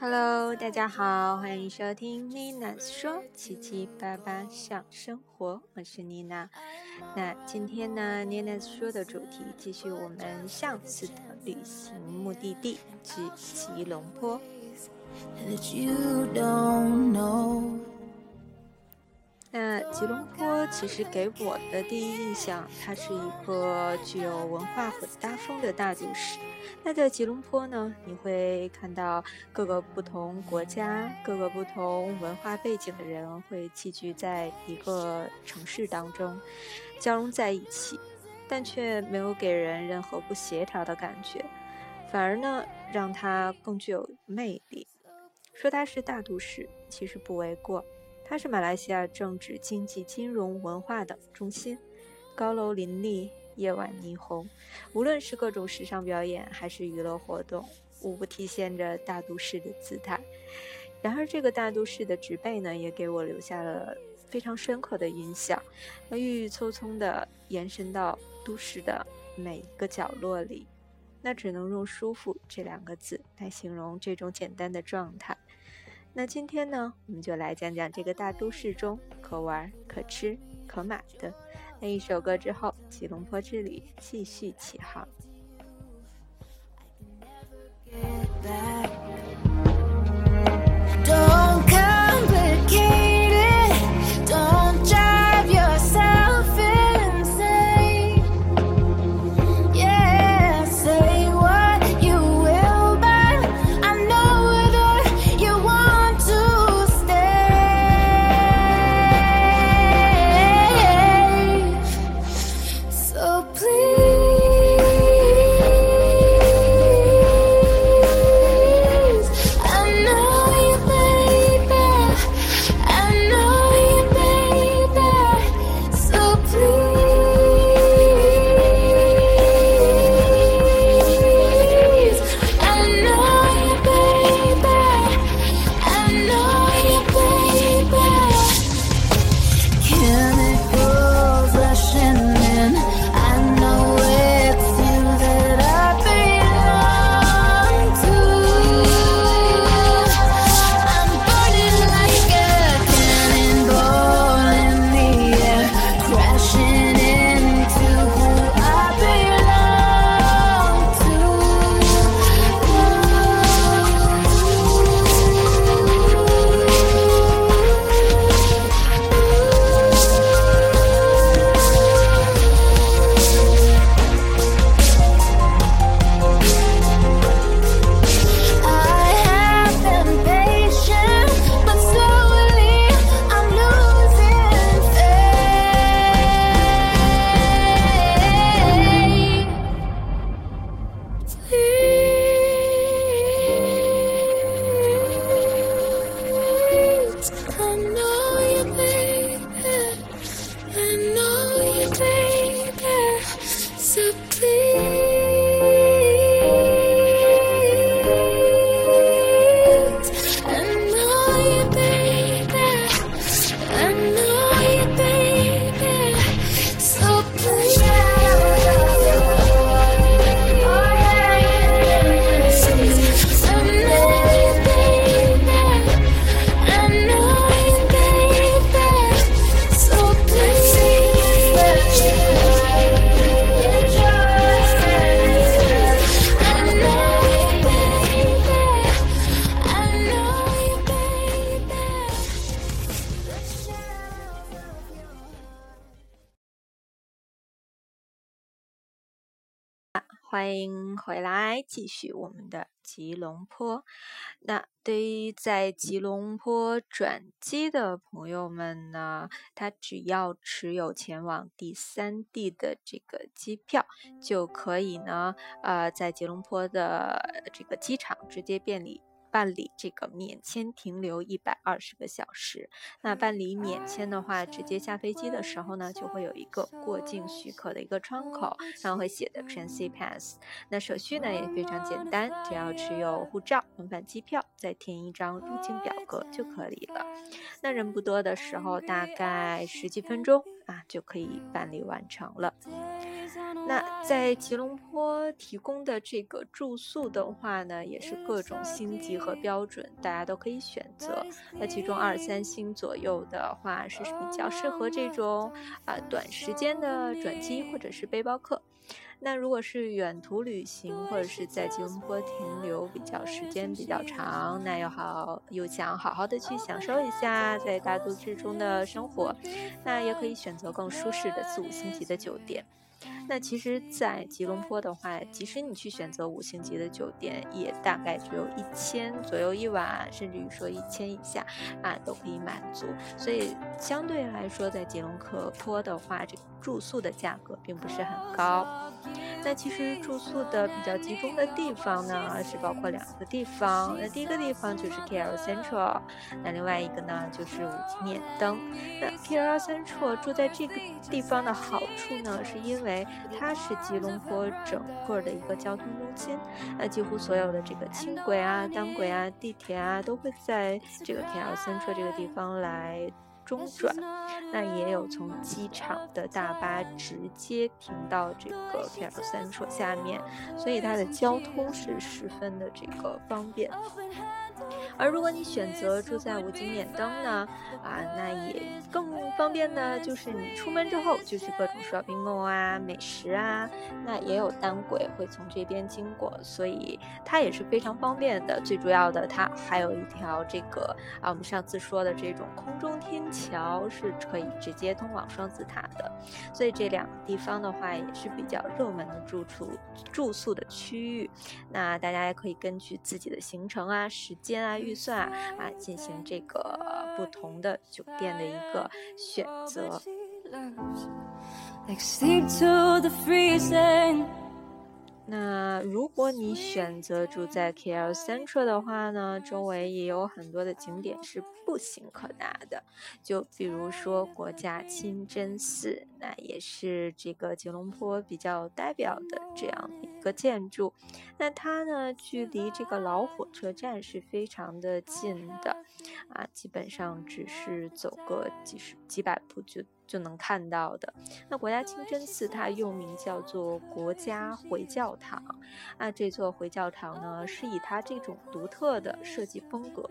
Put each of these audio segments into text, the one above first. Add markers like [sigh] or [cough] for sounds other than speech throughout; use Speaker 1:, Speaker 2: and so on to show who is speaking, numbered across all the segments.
Speaker 1: Hello，大家好，欢迎收听妮娜说七七八八想生活，我是妮娜。那今天呢，妮娜说的主题继续我们上次的旅行目的地之吉隆坡。
Speaker 2: That you don't know.
Speaker 1: 那吉隆坡其实给我的第一印象，它是一个具有文化混搭风的大都市。那在吉隆坡呢，你会看到各个不同国家、各个不同文化背景的人会齐聚在一个城市当中，交融在一起，但却没有给人任何不协调的感觉，反而呢，让它更具有魅力。说它是大都市，其实不为过。它是马来西亚政治、经济、金融、文化的中心，高楼林立，夜晚霓虹，无论是各种时尚表演还是娱乐活动，无不体现着大都市的姿态。然而，这个大都市的植被呢，也给我留下了非常深刻的印象，那郁郁葱葱地延伸到都市的每一个角落里，那只能用舒服这两个字来形容这种简单的状态。那今天呢，我们就来讲讲这个大都市中可玩、可吃、可买的。那一首歌之后，吉隆坡之旅继续起航。欢迎回来，继续我们的吉隆坡。那对于在吉隆坡转机的朋友们呢，他只要持有前往第三地的这个机票，就可以呢，呃，在吉隆坡的这个机场直接便利办理这个免签停留一百二十个小时。那办理免签的话，直接下飞机的时候呢，就会有一个过境许可的一个窗口，上会写的 Transit Pass。那手续呢也非常简单，只要持有护照、往返机票，再填一张入境表格就可以了。那人不多的时候，大概十几分钟啊就可以办理完成了。那在吉隆坡提供的这个住宿的话呢，也是各种星级和标准，大家都可以选择。那其中二三星左右的话是比较适合这种啊短时间的转机或者是背包客。那如果是远途旅行或者是在吉隆坡停留比较时间比较长，那又好又想好好的去享受一下在大都市中的生活，那也可以选择更舒适的四五星级的酒店。那其实，在吉隆坡的话，即使你去选择五星级的酒店，也大概只有一千左右一晚，甚至于说一千以下啊，都可以满足。所以相对来说，在吉隆坡的话，这个住宿的价格并不是很高。那其实住宿的比较集中的地方呢，是包括两个地方。那第一个地方就是 KL Central，那另外一个呢就是五金免登。那 KL Central 住在这个地方的好处呢，是因为它是吉隆坡整个的一个交通中心，那几乎所有的这个轻轨啊、单轨啊、地铁啊，都会在这个 KL Central 这个地方来。中转，那也有从机场的大巴直接停到这个 KL Central 下面，所以它的交通是十分的这个方便。而如果你选择住在五金免登呢，啊，那也更方便呢。就是你出门之后就是各种 shopping mall 啊、美食啊，那也有单轨会从这边经过，所以它也是非常方便的。最主要的，它还有一条这个啊，我们上次说的这种空中天桥是可以直接通往双子塔的。所以这两个地方的话也是比较热门的住处住宿的区域。那大家也可以根据自己的行程啊、时间啊。预算啊，进行这个不同的酒店的一个选择。那如果你选择住在 KL Central 的话呢，周围也有很多的景点是步行可达的，就比如说国家清真寺，那也是这个吉隆坡比较代表的这样一个建筑。那它呢，距离这个老火车站是非常的近的，啊，基本上只是走个几十几百步就。就能看到的。那国家清真寺它又名叫做国家回教堂，啊，这座回教堂呢是以它这种独特的设计风格，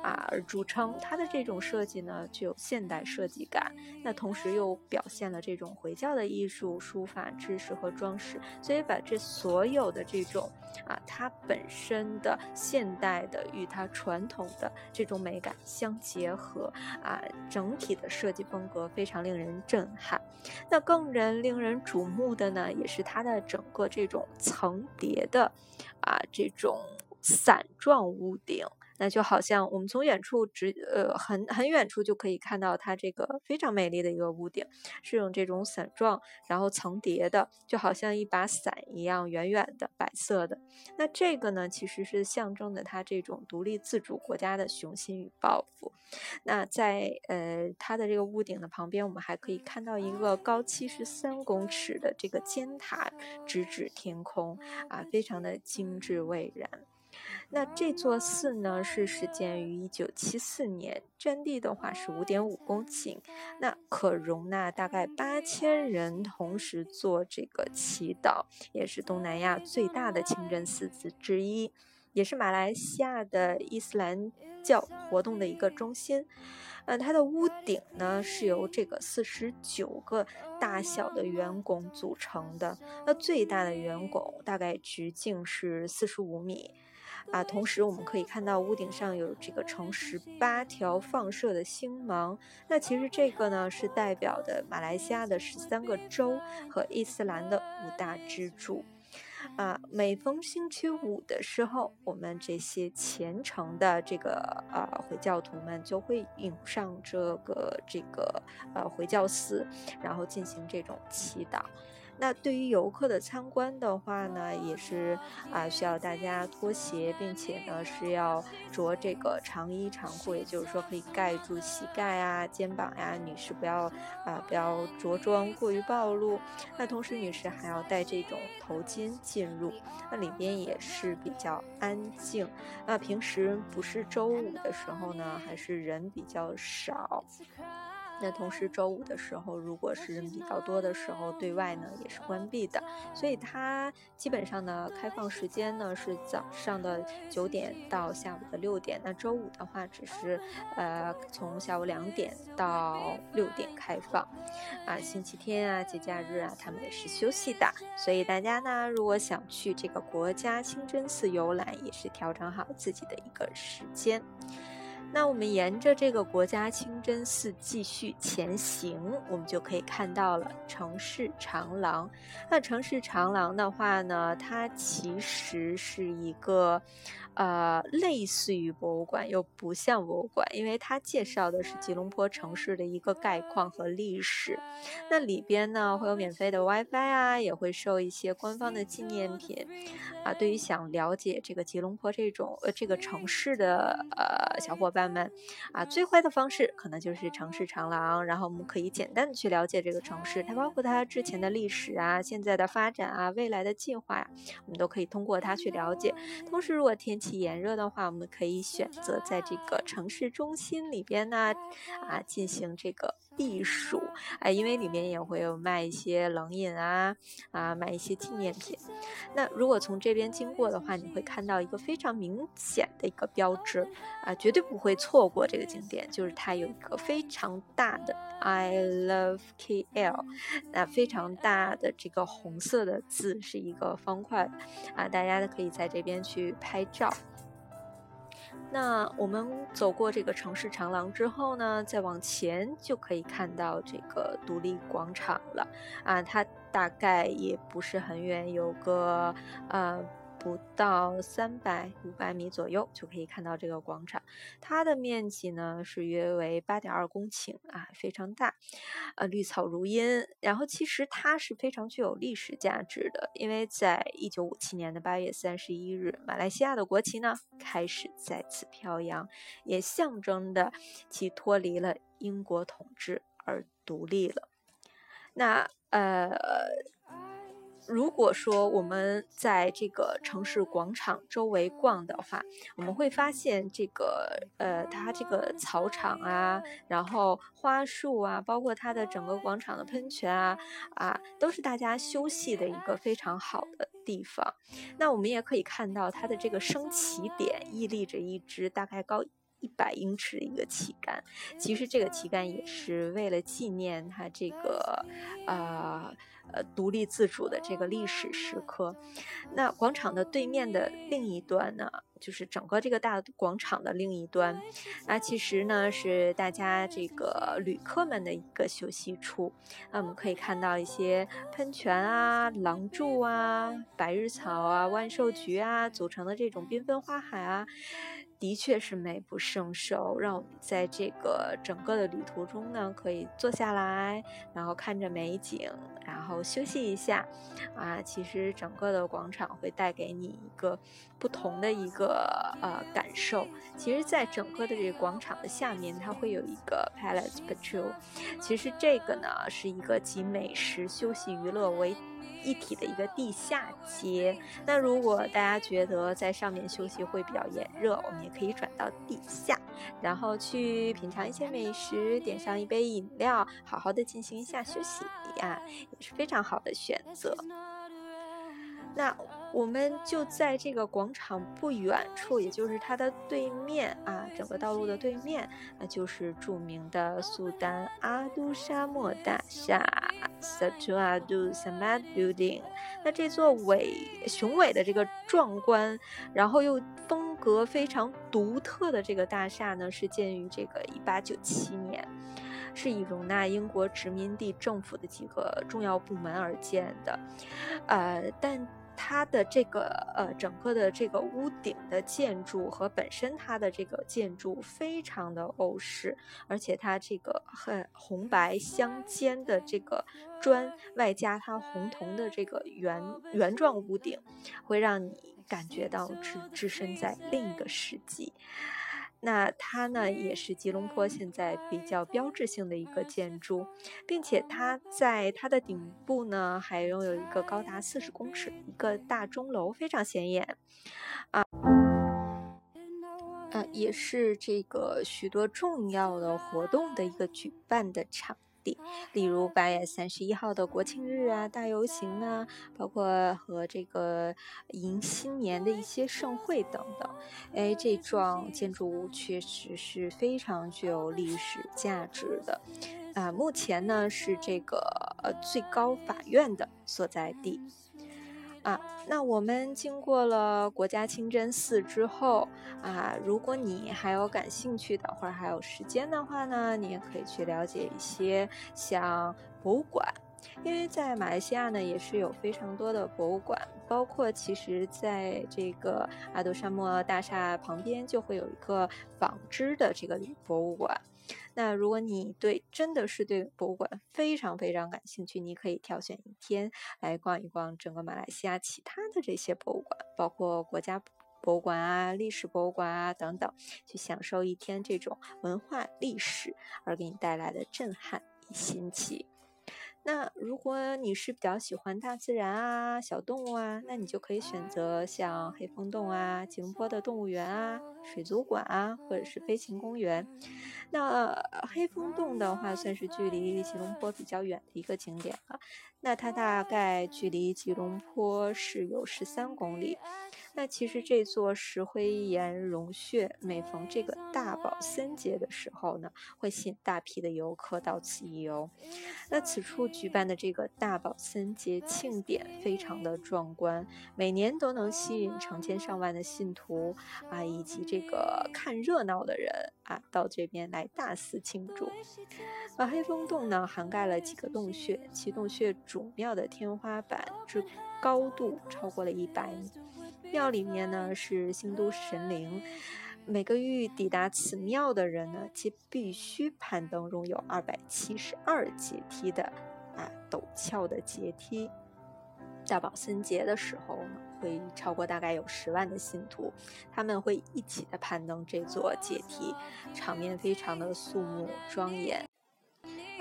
Speaker 1: 啊而著称。它的这种设计呢具有现代设计感，那同时又表现了这种回教的艺术、书法知识和装饰，所以把这所有的这种啊它本身的现代的与它传统的这种美感相结合，啊整体的设计风格非常令。令人震撼，那更人令人瞩目的呢，也是它的整个这种层叠的啊这种伞状屋顶。那就好像我们从远处直呃很很远处就可以看到它这个非常美丽的一个屋顶，是用这种伞状然后层叠的，就好像一把伞一样远远的白色的。那这个呢，其实是象征着它这种独立自主国家的雄心与抱负。那在呃它的这个屋顶的旁边，我们还可以看到一个高七十三公尺的这个尖塔，直指天空啊，非常的精致蔚然。那这座寺呢，是始建于一九七四年，占地的话是五点五公顷，那可容纳大概八千人同时做这个祈祷，也是东南亚最大的清真寺之一，也是马来西亚的伊斯兰教活动的一个中心。呃，它的屋顶呢是由这个四十九个大小的圆拱组成的，那最大的圆拱大概直径是四十五米。啊，同时我们可以看到屋顶上有这个呈十八条放射的星芒。那其实这个呢是代表的马来西亚的十三个州和伊斯兰的五大支柱。啊，每逢星期五的时候，我们这些虔诚的这个呃回教徒们就会涌上这个这个呃回教寺，然后进行这种祈祷。那对于游客的参观的话呢，也是啊，需要大家脱鞋，并且呢是要着这个长衣长裤，也就是说可以盖住膝盖啊、肩膀呀。女士不要啊，不要着装过于暴露。那同时，女士还要戴这种头巾进入。那里边也是比较安静。那平时不是周五的时候呢，还是人比较少。那同时周五的时候，如果是人比较多的时候，对外呢也是关闭的。所以它基本上呢开放时间呢是早上的九点到下午的六点。那周五的话，只是呃从下午两点到六点开放。啊，星期天啊、节假日啊，他们也是休息的。所以大家呢，如果想去这个国家清真寺游览，也是调整好自己的一个时间。那我们沿着这个国家清真寺继续前行，我们就可以看到了城市长廊。那城市长廊的话呢，它其实是一个。呃，类似于博物馆又不像博物馆，因为它介绍的是吉隆坡城市的一个概况和历史。那里边呢会有免费的 WiFi 啊，也会售一些官方的纪念品。啊，对于想了解这个吉隆坡这种呃这个城市的呃小伙伴们，啊，最坏的方式可能就是城市长廊，然后我们可以简单的去了解这个城市，它包括它之前的历史啊、现在的发展啊、未来的计划呀，我们都可以通过它去了解。同时，如果天气炎热的话，我们可以选择在这个城市中心里边呢，啊，进行这个避暑，哎，因为里面也会有卖一些冷饮啊，啊，买一些纪念品。那如果从这边经过的话，你会看到一个非常明显的一个标志，啊，绝对不会错过这个景点，就是它有一个非常大的 I love KL，那非常大的这个红色的字是一个方块，啊，大家都可以在这边去拍照。那我们走过这个城市长廊之后呢，再往前就可以看到这个独立广场了啊，它大概也不是很远，有个呃。不到三百五百米左右就可以看到这个广场，它的面积呢是约为八点二公顷啊，非常大，呃，绿草如茵。然后其实它是非常具有历史价值的，因为在一九五七年的八月三十一日，马来西亚的国旗呢开始在此飘扬，也象征的其脱离了英国统治而独立了。那呃。如果说我们在这个城市广场周围逛的话，我们会发现这个呃，它这个草场啊，然后花树啊，包括它的整个广场的喷泉啊，啊，都是大家休息的一个非常好的地方。那我们也可以看到它的这个升旗点屹立着一只大概高一百英尺的一个旗杆，其实这个旗杆也是为了纪念它这个呃。呃，独立自主的这个历史时刻。那广场的对面的另一端呢，就是整个这个大广场的另一端，那其实呢是大家这个旅客们的一个休息处。那我们可以看到一些喷泉啊、廊柱啊、百日草啊、万寿菊啊组成的这种缤纷花海啊。的确是美不胜收，让我们在这个整个的旅途中呢，可以坐下来，然后看着美景，然后休息一下。啊，其实整个的广场会带给你一个不同的一个呃感受。其实，在整个的这个广场的下面，它会有一个 Palace Patrol。其实这个呢，是一个集美食、休息、娱乐为。一体的一个地下街，那如果大家觉得在上面休息会比较炎热，我们也可以转到地下，然后去品尝一些美食，点上一杯饮料，好好的进行一下休息呀，也是非常好的选择。那。我们就在这个广场不远处，也就是它的对面啊，整个道路的对面，那就是著名的苏丹阿杜沙漠大厦 （Satu Adu Samad Building）。那这座伟雄伟的这个壮观，然后又风格非常独特的这个大厦呢，是建于这个1897年，是以容纳英国殖民地政府的几个重要部门而建的，呃，但。它的这个呃，整个的这个屋顶的建筑和本身它的这个建筑非常的欧式，而且它这个很红白相间的这个砖，外加它红铜的这个圆圆状屋顶，会让你感觉到置置身在另一个世纪。那它呢，也是吉隆坡现在比较标志性的一个建筑，并且它在它的顶部呢，还拥有一个高达四十公尺一个大钟楼，非常显眼啊。呃，也是这个许多重要的活动的一个举办的场地，例如八月三十一号的国庆日啊、大游行啊，包括和这个迎新年的一些盛会等等。哎，这幢建筑物确实是非常具有历史价值的。啊，目前呢是这个呃最高法院的所在地。啊，那我们经过了国家清真寺之后啊，如果你还有感兴趣的，或者还有时间的话呢，你也可以去了解一些像博物馆，因为在马来西亚呢也是有非常多的博物馆，包括其实在这个阿杜沙莫大厦旁边就会有一个纺织的这个博物馆。那如果你对真的是对博物馆非常非常感兴趣，你可以挑选一天来逛一逛整个马来西亚其他的这些博物馆，包括国家博物馆啊、历史博物馆啊等等，去享受一天这种文化历史而给你带来的震撼与新奇。那如果你是比较喜欢大自然啊、小动物啊，那你就可以选择像黑风洞啊、吉隆坡的动物园啊、水族馆啊，或者是飞行公园。那黑风洞的话，算是距离吉隆坡比较远的一个景点了。那它大概距离吉隆坡是有十三公里。那其实这座石灰岩溶穴，每逢这个大宝森节的时候呢，会吸引大批的游客到此一游。那此处举办的这个大宝森节庆典非常的壮观，每年都能吸引成千上万的信徒啊，以及这个看热闹的人啊，到这边来大肆庆祝。而黑风洞呢，涵盖了几个洞穴，其洞穴主庙的天花板之高度超过了一百米。庙里面呢是新都神灵，每个欲抵达此庙的人呢，皆必须攀登拥有二百七十二阶梯的啊陡峭的阶梯。大宝森节的时候呢，会超过大概有十万的信徒，他们会一起的攀登这座阶梯，场面非常的肃穆庄严。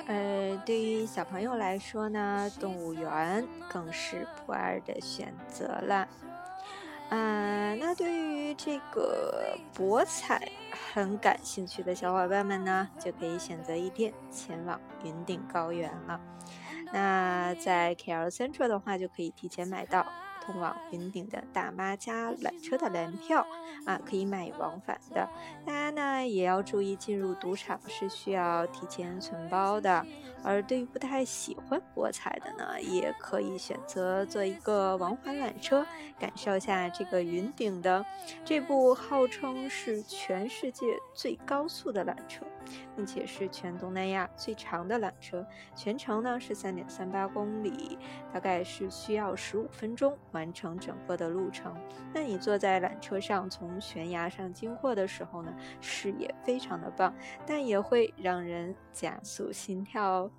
Speaker 1: 呃，对于小朋友来说呢，动物园更是不二的选择了。啊，那对于这个博彩很感兴趣的小伙伴们呢，就可以选择一天前往云顶高原了。那在 KL Central 的话，就可以提前买到通往云顶的大妈家缆车的缆票啊，可以买往返的。大家呢也要注意，进入赌场是需要提前存包的。而对于不太喜欢博彩的呢，也可以选择坐一个往返缆车，感受一下这个云顶的这部号称是全世界最高速的缆车，并且是全东南亚最长的缆车，全程呢是三点三八公里，大概是需要十五分钟完成整个的路程。那你坐在缆车上从悬崖上经过的时候呢，视野非常的棒，但也会让人加速心跳哦。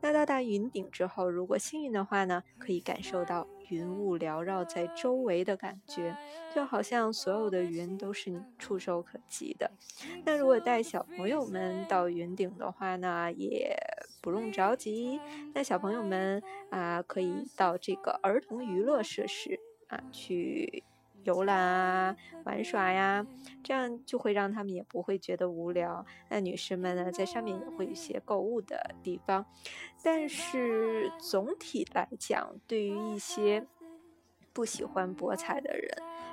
Speaker 1: 那到达云顶之后，如果幸运的话呢，可以感受到云雾缭绕在周围的感觉，就好像所有的云都是你触手可及的。那如果带小朋友们到云顶的话呢，也不用着急。那小朋友们啊，可以到这个儿童娱乐设施啊去。游览啊，玩耍呀，这样就会让他们也不会觉得无聊。那女士们呢，在上面也会有一些购物的地方，但是总体来讲，对于一些不喜欢博彩的人。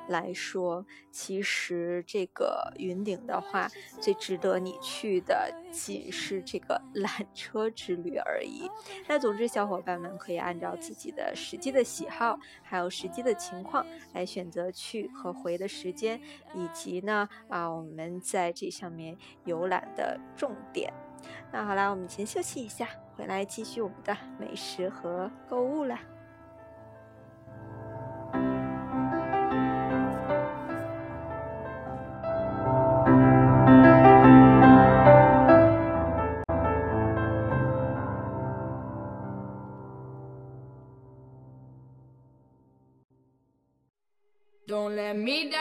Speaker 1: 来说，其实这个云顶的话，最值得你去的仅是这个 [laughs] 缆车之旅而已。那总之，小伙伴们可以按照自己的实际的喜好，还有实际的情况来选择去和回的时间，以及呢啊我们在这上面游览的重点。那好了，我们先休息一下，回来继续我们的美食和购物了。made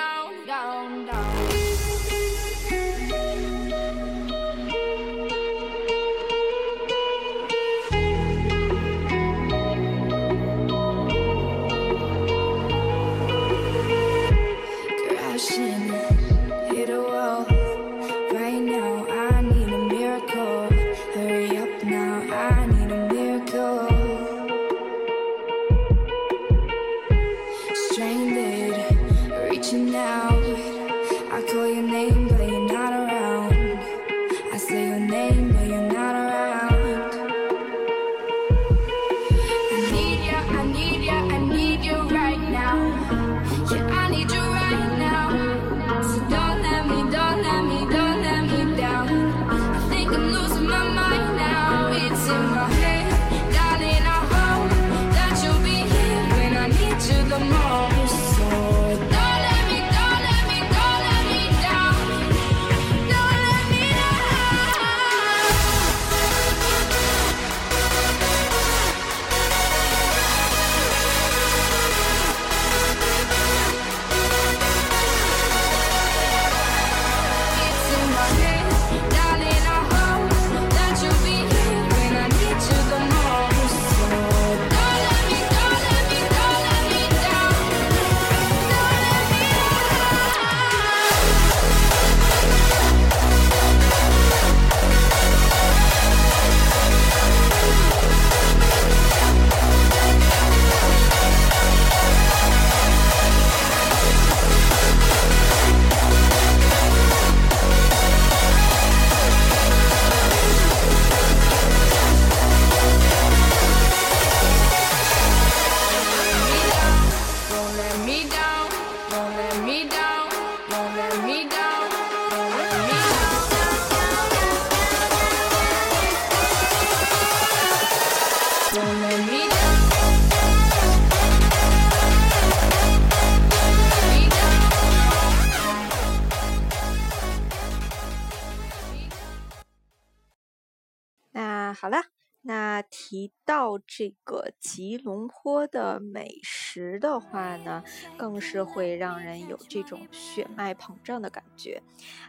Speaker 1: 提到这个吉隆坡的美食的话呢，更是会让人有这种血脉膨胀的感觉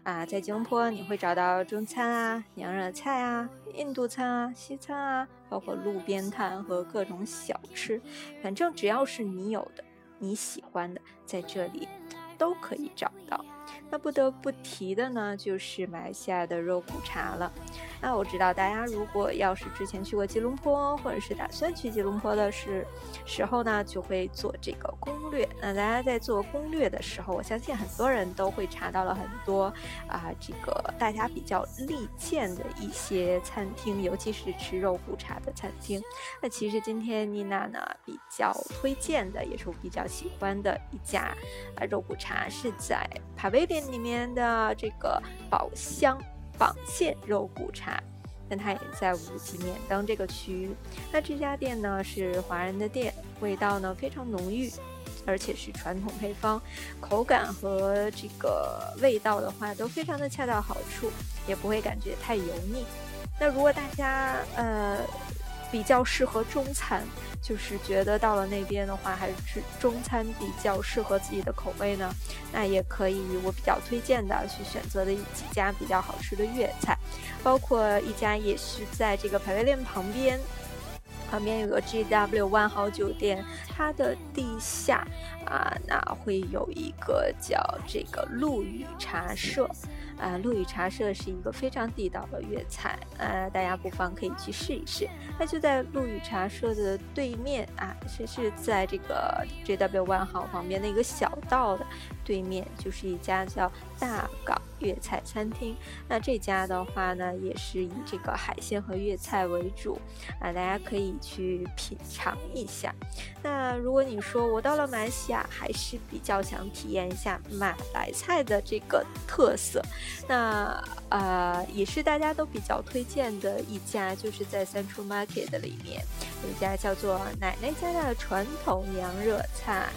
Speaker 1: 啊！在吉隆坡，你会找到中餐啊、娘惹菜啊、印度餐啊、西餐啊，包括路边摊和各种小吃，反正只要是你有的、你喜欢的，在这里都可以找到。那不得不提的呢，就是马来西亚的肉骨茶了。那我知道大家如果要是之前去过吉隆坡，或者是打算去吉隆坡的时时候呢，就会做这个攻略。那大家在做攻略的时候，我相信很多人都会查到了很多啊、这个大家比较力荐的一些餐厅，尤其是吃肉骨茶的餐厅。那其实今天妮娜呢比较推荐的，也是我比较喜欢的一家啊肉骨茶，是在 Pavilion 里面的这个宝香绑线肉骨茶。但它也在五级免登这个区域。那这家店呢是华人的店，味道呢非常浓郁，而且是传统配方，口感和这个味道的话都非常的恰到好处，也不会感觉太油腻。那如果大家呃比较适合中餐，就是觉得到了那边的话，还是中餐比较适合自己的口味呢，那也可以我比较推荐的去选择的几家比较好吃的粤菜，包括一家也是在这个 Pavilion 旁边。旁边有个 GW 万豪酒店，它的地下啊，那会有一个叫这个陆羽茶社，啊，陆羽茶社是一个非常地道的粤菜，呃，大家不妨可以去试一试。那就在陆羽茶社的对面啊，是是在这个 JW 万豪旁边的一个小道的对面，就是一家叫大港粤菜餐厅。那这家的话呢，也是以这个海鲜和粤菜为主啊，大家可以去品尝一下。那如果你说我到了马来西亚，还是比较想体验一下马来菜的这个特色，那呃也是大家都比较推荐的一家，就是在 Central Market 里面有一家叫做奶奶家的传统娘惹菜。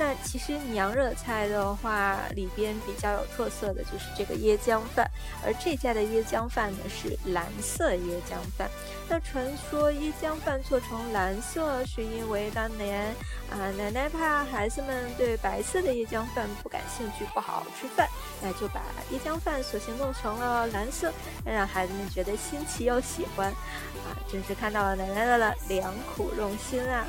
Speaker 1: 那其实娘惹菜的话，里边比较有特色的就是这个椰浆饭，而这家的椰浆饭呢是蓝色椰浆饭。那传说椰浆饭做成蓝色，是因为当年啊奶奶怕孩子们对白色的椰浆饭不感兴趣，不好好吃饭，那就把椰浆饭索性弄成了蓝色，让孩子们觉得新奇又喜欢。啊，真是看到了奶奶的良苦用心啊！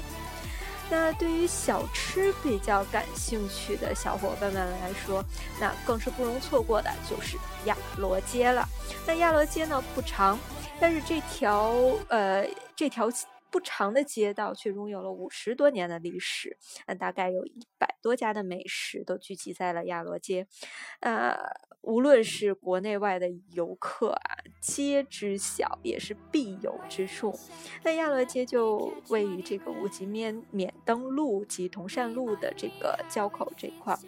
Speaker 1: 那对于小吃比较感兴趣的小伙伴们来说，那更是不容错过的就是亚罗街了。那亚罗街呢不长，但是这条呃这条不长的街道，却拥有了五十多年的历史。那大概有一百多家的美食都聚集在了亚罗街，呃，无论是国内外的游客啊，皆知晓，也是必游之处。那亚罗街就位于这个五级免免登路及同善路的这个交口这块儿。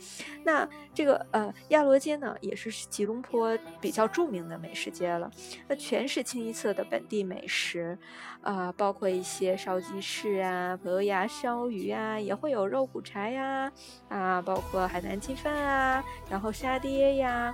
Speaker 1: 那这个呃亚罗街呢，也是吉隆坡比较著名的美食街了。那全是清一色的本地美食，啊，包括一些烧鸡翅啊、葡萄牙烧鱼啊，也会有肉骨茶呀，啊，包括海南鸡饭啊，然后沙爹呀。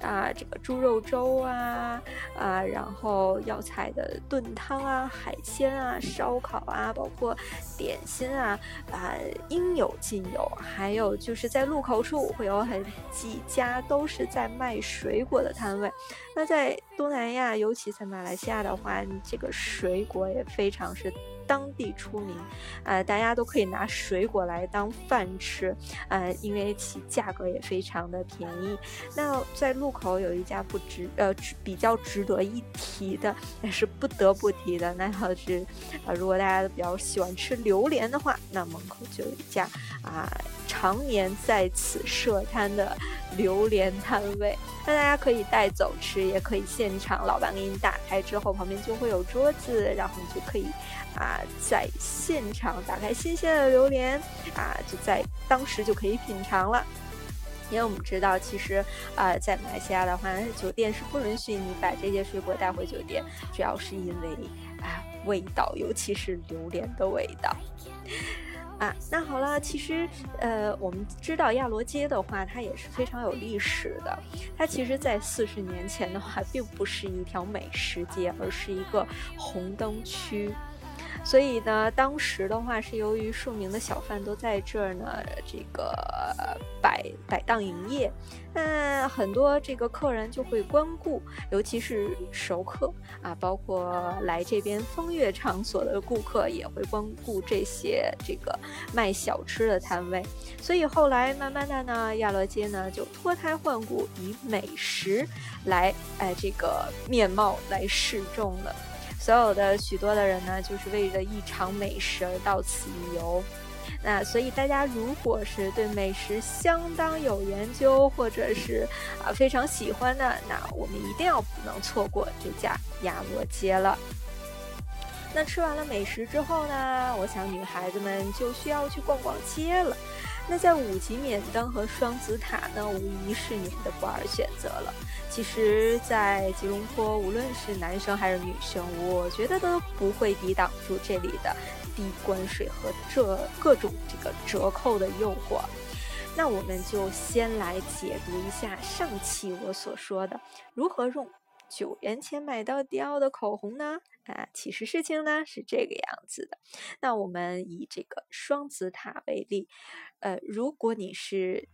Speaker 1: 啊，这个猪肉粥啊，啊，然后药材的炖汤啊，海鲜啊，烧烤啊，包括点心啊，啊，应有尽有。还有就是在路口处会有很几家都是在卖水果的摊位。那在东南亚，尤其在马来西亚的话，这个水果也非常是。当地出名，呃，大家都可以拿水果来当饭吃，呃，因为其价格也非常的便宜。那在路口有一家不值，呃，比较值得一提的，[laughs] 但是不得不提的，那就是，呃，如果大家都比较喜欢吃榴莲的话，那门口就有一家啊，常年在此设摊的榴莲摊位。那大家可以带走吃，也可以现场，老板给你打开之后，旁边就会有桌子，然后你就可以。啊，在现场打开新鲜的榴莲啊，就在当时就可以品尝了。因为我们知道，其实啊，在马来西亚的话，酒店是不允许你把这些水果带回酒店，主要是因为啊味道，尤其是榴莲的味道。啊，那好了，其实呃，我们知道亚罗街的话，它也是非常有历史的。它其实，在四十年前的话，并不是一条美食街，而是一个红灯区。所以呢，当时的话是由于著名的小贩都在这儿呢，这个摆摆档营业，那很多这个客人就会光顾，尤其是熟客啊，包括来这边风月场所的顾客也会光顾这些这个卖小吃的摊位。所以后来慢慢的呢，亚罗街呢就脱胎换骨，以美食来哎这个面貌来示众了。所有的许多的人呢，就是为了一场美食而到此一游。那所以大家如果是对美食相当有研究，或者是啊非常喜欢的，那我们一定要不能错过这家亚罗街了。那吃完了美食之后呢，我想女孩子们就需要去逛逛街了。那在五级免登和双子塔呢，无疑是你们的不二选择了。其实，在吉隆坡，无论是男生还是女生，我觉得都不会抵挡住这里的低关税和这各种这个折扣的诱惑。那我们就先来解读一下上期我所说的如何用九元钱买到迪奥的口红呢？啊，其实事情呢是这个样子的。那我们以这个双子塔为例。呃，如果你是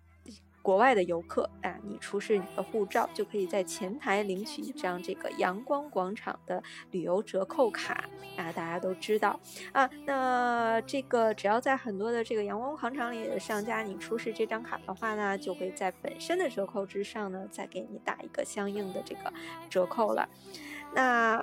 Speaker 1: 国外的游客啊，你出示你的护照，就可以在前台领取一张这个阳光广场的旅游折扣卡啊。大家都知道啊，那这个只要在很多的这个阳光广场里的商家，你出示这张卡的话呢，就会在本身的折扣之上呢，再给你打一个相应的这个折扣了。那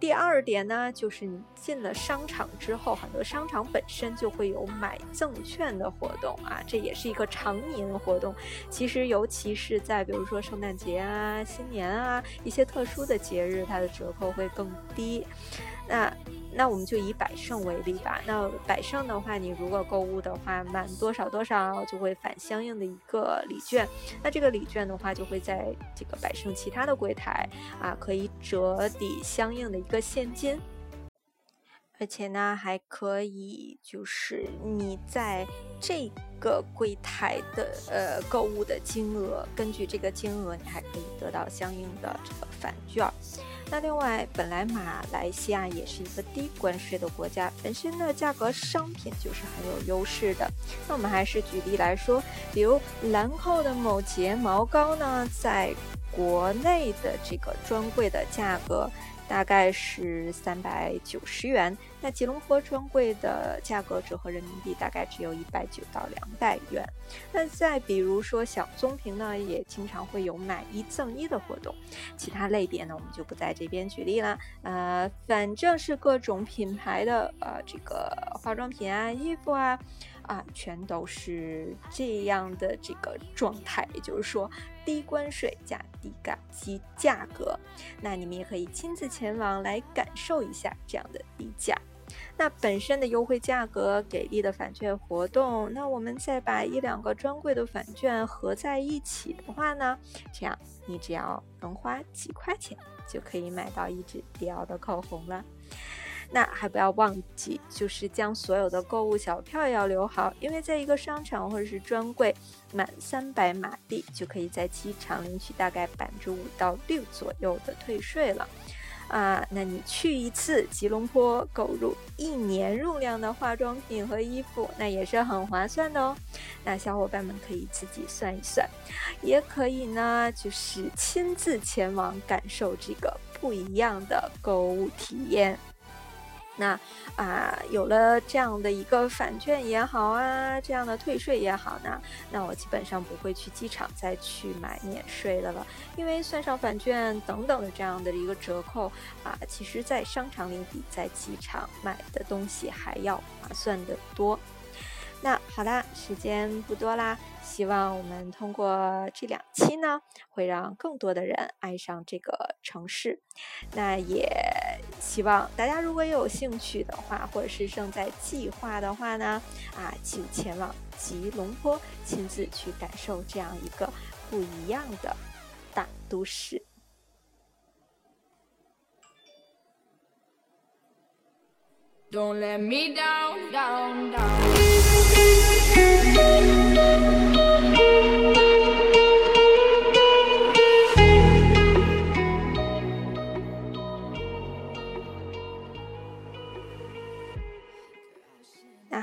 Speaker 1: 第二点呢，就是你进了商场之后，很多商场本身就会有买赠券的活动啊，这也是一个常年活动。其实，尤其是在比如说圣诞节啊、新年啊一些特殊的节日，它的折扣会更低。那那我们就以百胜为例吧。那百胜的话，你如果购物的话，满多少多少就会返相应的一个礼券。那这个礼券的话，就会在这个百胜其他的柜台啊，可以折抵相应的一个现金。而且呢，还可以就是你在这个柜台的呃购物的金额，根据这个金额，你还可以得到相应的这个返券。那另外，本来马来西亚也是一个低关税的国家，本身的价格商品就是很有优势的。那我们还是举例来说，比如兰蔻的某睫毛膏呢，在国内的这个专柜的价格大概是三百九十元。那吉隆坡专柜的价格折合人民币大概只有一百九到两百元。那再比如说小棕瓶呢，也经常会有买一赠一的活动。其他类别呢，我们就不在这边举例了。呃，反正是各种品牌的呃这个化妆品啊、衣服啊。啊，全都是这样的这个状态，也就是说低关税加低感及价格，那你们也可以亲自前往来感受一下这样的低价。那本身的优惠价格、给力的返券活动，那我们再把一两个专柜的返券合在一起的话呢，这样你只要能花几块钱就可以买到一支迪奥的口红了。那还不要忘记，就是将所有的购物小票要留好，因为在一个商场或者是专柜，满三百马币就可以在机场领取大概百分之五到六左右的退税了。啊，那你去一次吉隆坡，购入一年入量的化妆品和衣服，那也是很划算的哦。那小伙伴们可以自己算一算，也可以呢，就是亲自前往感受这个不一样的购物体验。那啊，有了这样的一个返券也好啊，这样的退税也好呢，那我基本上不会去机场再去买免税的了，因为算上返券等等的这样的一个折扣啊，其实在商场里比在机场买的东西还要划算的多。那好啦，时间不多啦，希望我们通过这两期呢，会让更多的人爱上这个城市。那也希望大家如果有兴趣的话，或者是正在计划的话呢，啊，请前往吉隆坡，亲自去感受这样一个不一样的大都市。Don't let me down, down, down.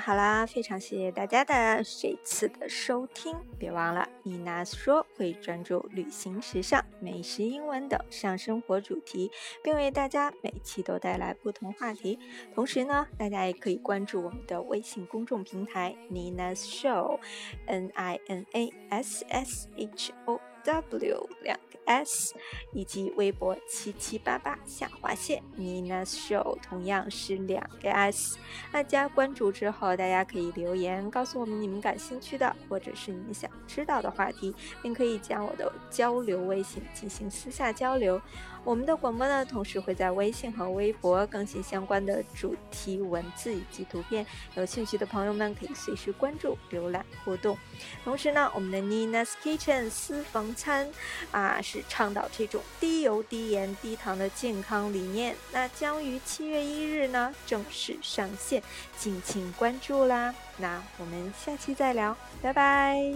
Speaker 1: 好啦，非常谢谢大家的这次的收听，别忘了妮娜说会专注旅行、时尚、美食、英文等上生活主题，并为大家每期都带来不同话题。同时呢，大家也可以关注我们的微信公众平台 Nina's Show，N I N A S S H O W 两个。S 以及微博七七八八下划线 Nina's Show 同样是两个 S，大家关注之后，大家可以留言告诉我们你们感兴趣的或者是你们想知道的话题，并可以加我的交流微信进行私下交流。我们的广播呢，同时会在微信和微博更新相关的主题文字以及图片，有兴趣的朋友们可以随时关注、浏览、互动。同时呢，我们的 Nina's Kitchen 私房餐啊，是倡导这种低油、低盐、低糖的健康理念。那将于七月一日呢正式上线，敬请关注啦。那我们下期再聊，拜拜。